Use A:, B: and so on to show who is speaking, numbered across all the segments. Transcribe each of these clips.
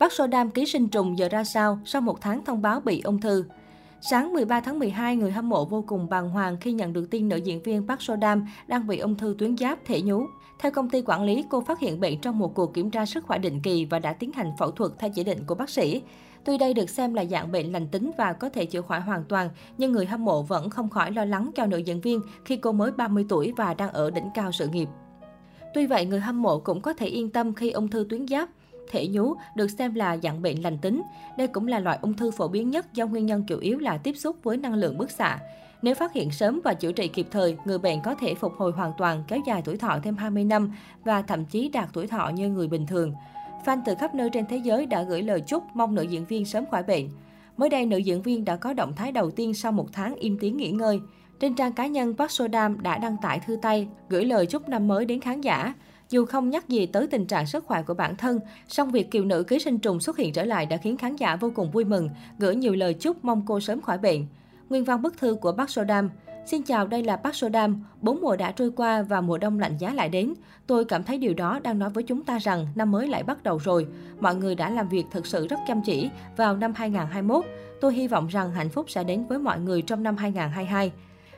A: Park Sodam ký sinh trùng giờ ra sao sau một tháng thông báo bị ung thư? Sáng 13 tháng 12, người hâm mộ vô cùng bàng hoàng khi nhận được tin nữ diễn viên Park Sodam đang bị ung thư tuyến giáp thể nhú. Theo công ty quản lý, cô phát hiện bệnh trong một cuộc kiểm tra sức khỏe định kỳ và đã tiến hành phẫu thuật theo chỉ định của bác sĩ. Tuy đây được xem là dạng bệnh lành tính và có thể chữa khỏi hoàn toàn, nhưng người hâm mộ vẫn không khỏi lo lắng cho nữ diễn viên khi cô mới 30 tuổi và đang ở đỉnh cao sự nghiệp. Tuy vậy, người hâm mộ cũng có thể yên tâm khi ung thư tuyến giáp thể nhú được xem là dạng bệnh lành tính. Đây cũng là loại ung thư phổ biến nhất do nguyên nhân chủ yếu là tiếp xúc với năng lượng bức xạ. Nếu phát hiện sớm và chữa trị kịp thời, người bệnh có thể phục hồi hoàn toàn, kéo dài tuổi thọ thêm 20 năm và thậm chí đạt tuổi thọ như người bình thường. Fan từ khắp nơi trên thế giới đã gửi lời chúc mong nữ diễn viên sớm khỏi bệnh. Mới đây, nữ diễn viên đã có động thái đầu tiên sau một tháng im tiếng nghỉ ngơi. Trên trang cá nhân, Park Sodam đã đăng tải thư tay, gửi lời chúc năm mới đến khán giả. Dù không nhắc gì tới tình trạng sức khỏe của bản thân, song việc kiều nữ ký sinh trùng xuất hiện trở lại đã khiến khán giả vô cùng vui mừng, gửi nhiều lời chúc mong cô sớm khỏi bệnh. Nguyên văn bức thư của Park Sodam Xin chào, đây là Park Sodam. Bốn mùa đã trôi qua và mùa đông lạnh giá lại đến. Tôi cảm thấy điều đó đang nói với chúng ta rằng năm mới lại bắt đầu rồi. Mọi người đã làm việc thực sự rất chăm chỉ vào năm 2021. Tôi hy vọng rằng hạnh phúc sẽ đến với mọi người trong năm 2022.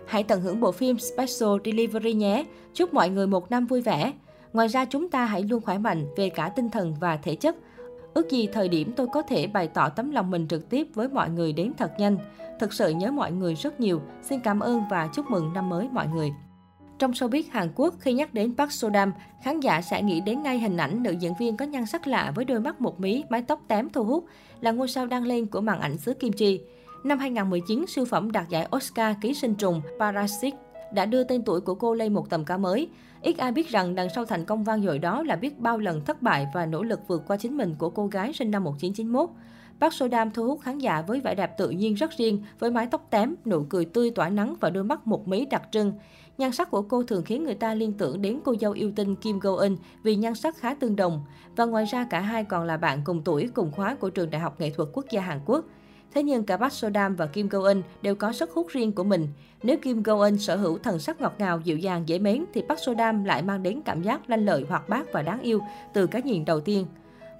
A: Hãy tận hưởng bộ phim Special Delivery nhé. Chúc mọi người một năm vui vẻ. Ngoài ra chúng ta hãy luôn khỏe mạnh về cả tinh thần và thể chất. Ước gì thời điểm tôi có thể bày tỏ tấm lòng mình trực tiếp với mọi người đến thật nhanh. Thực sự nhớ mọi người rất nhiều. Xin cảm ơn và chúc mừng năm mới mọi người. Trong showbiz Hàn Quốc, khi nhắc đến Park Sodam, khán giả sẽ nghĩ đến ngay hình ảnh nữ diễn viên có nhan sắc lạ với đôi mắt một mí, mái tóc tém thu hút, là ngôi sao đăng lên của màn ảnh xứ Kim Chi. Năm 2019, siêu phẩm đạt giải Oscar ký sinh trùng Parasite đã đưa tên tuổi của cô lên một tầm cao mới. Ít ai biết rằng đằng sau thành công vang dội đó là biết bao lần thất bại và nỗ lực vượt qua chính mình của cô gái sinh năm 1991. Park So Dam thu hút khán giả với vẻ đẹp tự nhiên rất riêng, với mái tóc tém, nụ cười tươi tỏa nắng và đôi mắt một mí đặc trưng. Nhan sắc của cô thường khiến người ta liên tưởng đến cô dâu yêu tinh Kim Go Eun vì nhan sắc khá tương đồng. Và ngoài ra cả hai còn là bạn cùng tuổi cùng khóa của trường Đại học Nghệ thuật Quốc gia Hàn Quốc. Thế nhưng cả Park Sodam và Kim Go Eun đều có sức hút riêng của mình. Nếu Kim Go Eun sở hữu thần sắc ngọt ngào, dịu dàng, dễ mến, thì Park Sodam lại mang đến cảm giác lanh lợi, hoạt bát và đáng yêu từ cái nhìn đầu tiên.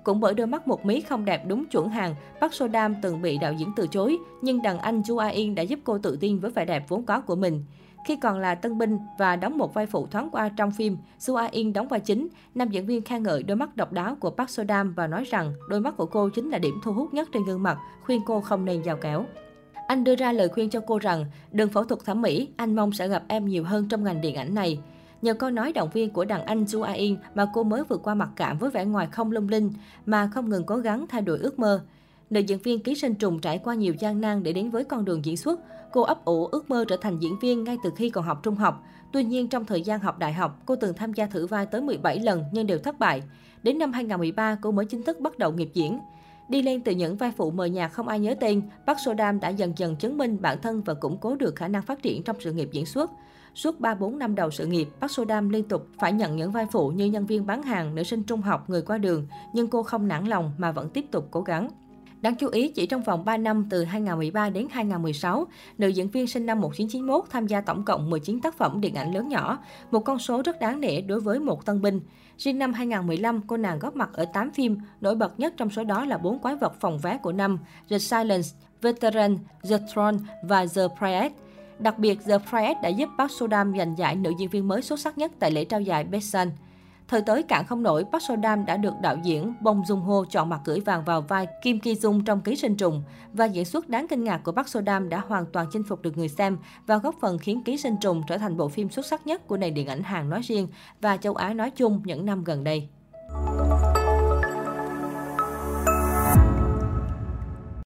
A: Cũng bởi đôi mắt một mí không đẹp đúng chuẩn hàng, Park Sodam từng bị đạo diễn từ chối, nhưng đàn anh Ju A In đã giúp cô tự tin với vẻ đẹp vốn có của mình. Khi còn là tân binh và đóng một vai phụ thoáng qua trong phim, Su A In đóng vai chính, nam diễn viên khen ngợi đôi mắt độc đáo của Park So Dam và nói rằng đôi mắt của cô chính là điểm thu hút nhất trên gương mặt, khuyên cô không nên giàu kéo. Anh đưa ra lời khuyên cho cô rằng, đừng phẫu thuật thẩm mỹ, anh mong sẽ gặp em nhiều hơn trong ngành điện ảnh này. Nhờ câu nói động viên của đàn anh Su A In mà cô mới vượt qua mặc cảm với vẻ ngoài không lung linh, mà không ngừng cố gắng thay đổi ước mơ. Nữ diễn viên ký sinh trùng trải qua nhiều gian nan để đến với con đường diễn xuất. Cô ấp ủ ước mơ trở thành diễn viên ngay từ khi còn học trung học. Tuy nhiên, trong thời gian học đại học, cô từng tham gia thử vai tới 17 lần nhưng đều thất bại. Đến năm 2013, cô mới chính thức bắt đầu nghiệp diễn. Đi lên từ những vai phụ mờ nhạt không ai nhớ tên, Park Sodam đã dần dần chứng minh bản thân và củng cố được khả năng phát triển trong sự nghiệp diễn xuất. Suốt 3-4 năm đầu sự nghiệp, Park Sodam liên tục phải nhận những vai phụ như nhân viên bán hàng, nữ sinh trung học, người qua đường, nhưng cô không nản lòng mà vẫn tiếp tục cố gắng. Đáng chú ý, chỉ trong vòng 3 năm từ 2013 đến 2016, nữ diễn viên sinh năm 1991 tham gia tổng cộng 19 tác phẩm điện ảnh lớn nhỏ, một con số rất đáng nể đối với một tân binh. Riêng năm 2015, cô nàng góp mặt ở 8 phim, nổi bật nhất trong số đó là bốn quái vật phòng vé của năm, The Silence, Veteran, The Throne và The Priest. Đặc biệt, The Priest đã giúp Park Sodam giành giải nữ diễn viên mới xuất sắc nhất tại lễ trao giải Besson Thời tới cạn không nổi, Park Sodam đã được đạo diễn Bong Joon Ho chọn mặt gửi vàng vào vai Kim Ki Dung trong Ký sinh trùng. Và diễn xuất đáng kinh ngạc của Park Sodam đã hoàn toàn chinh phục được người xem và góp phần khiến Ký sinh trùng trở thành bộ phim xuất sắc nhất của nền điện ảnh Hàn nói riêng và châu Á nói chung những năm gần đây.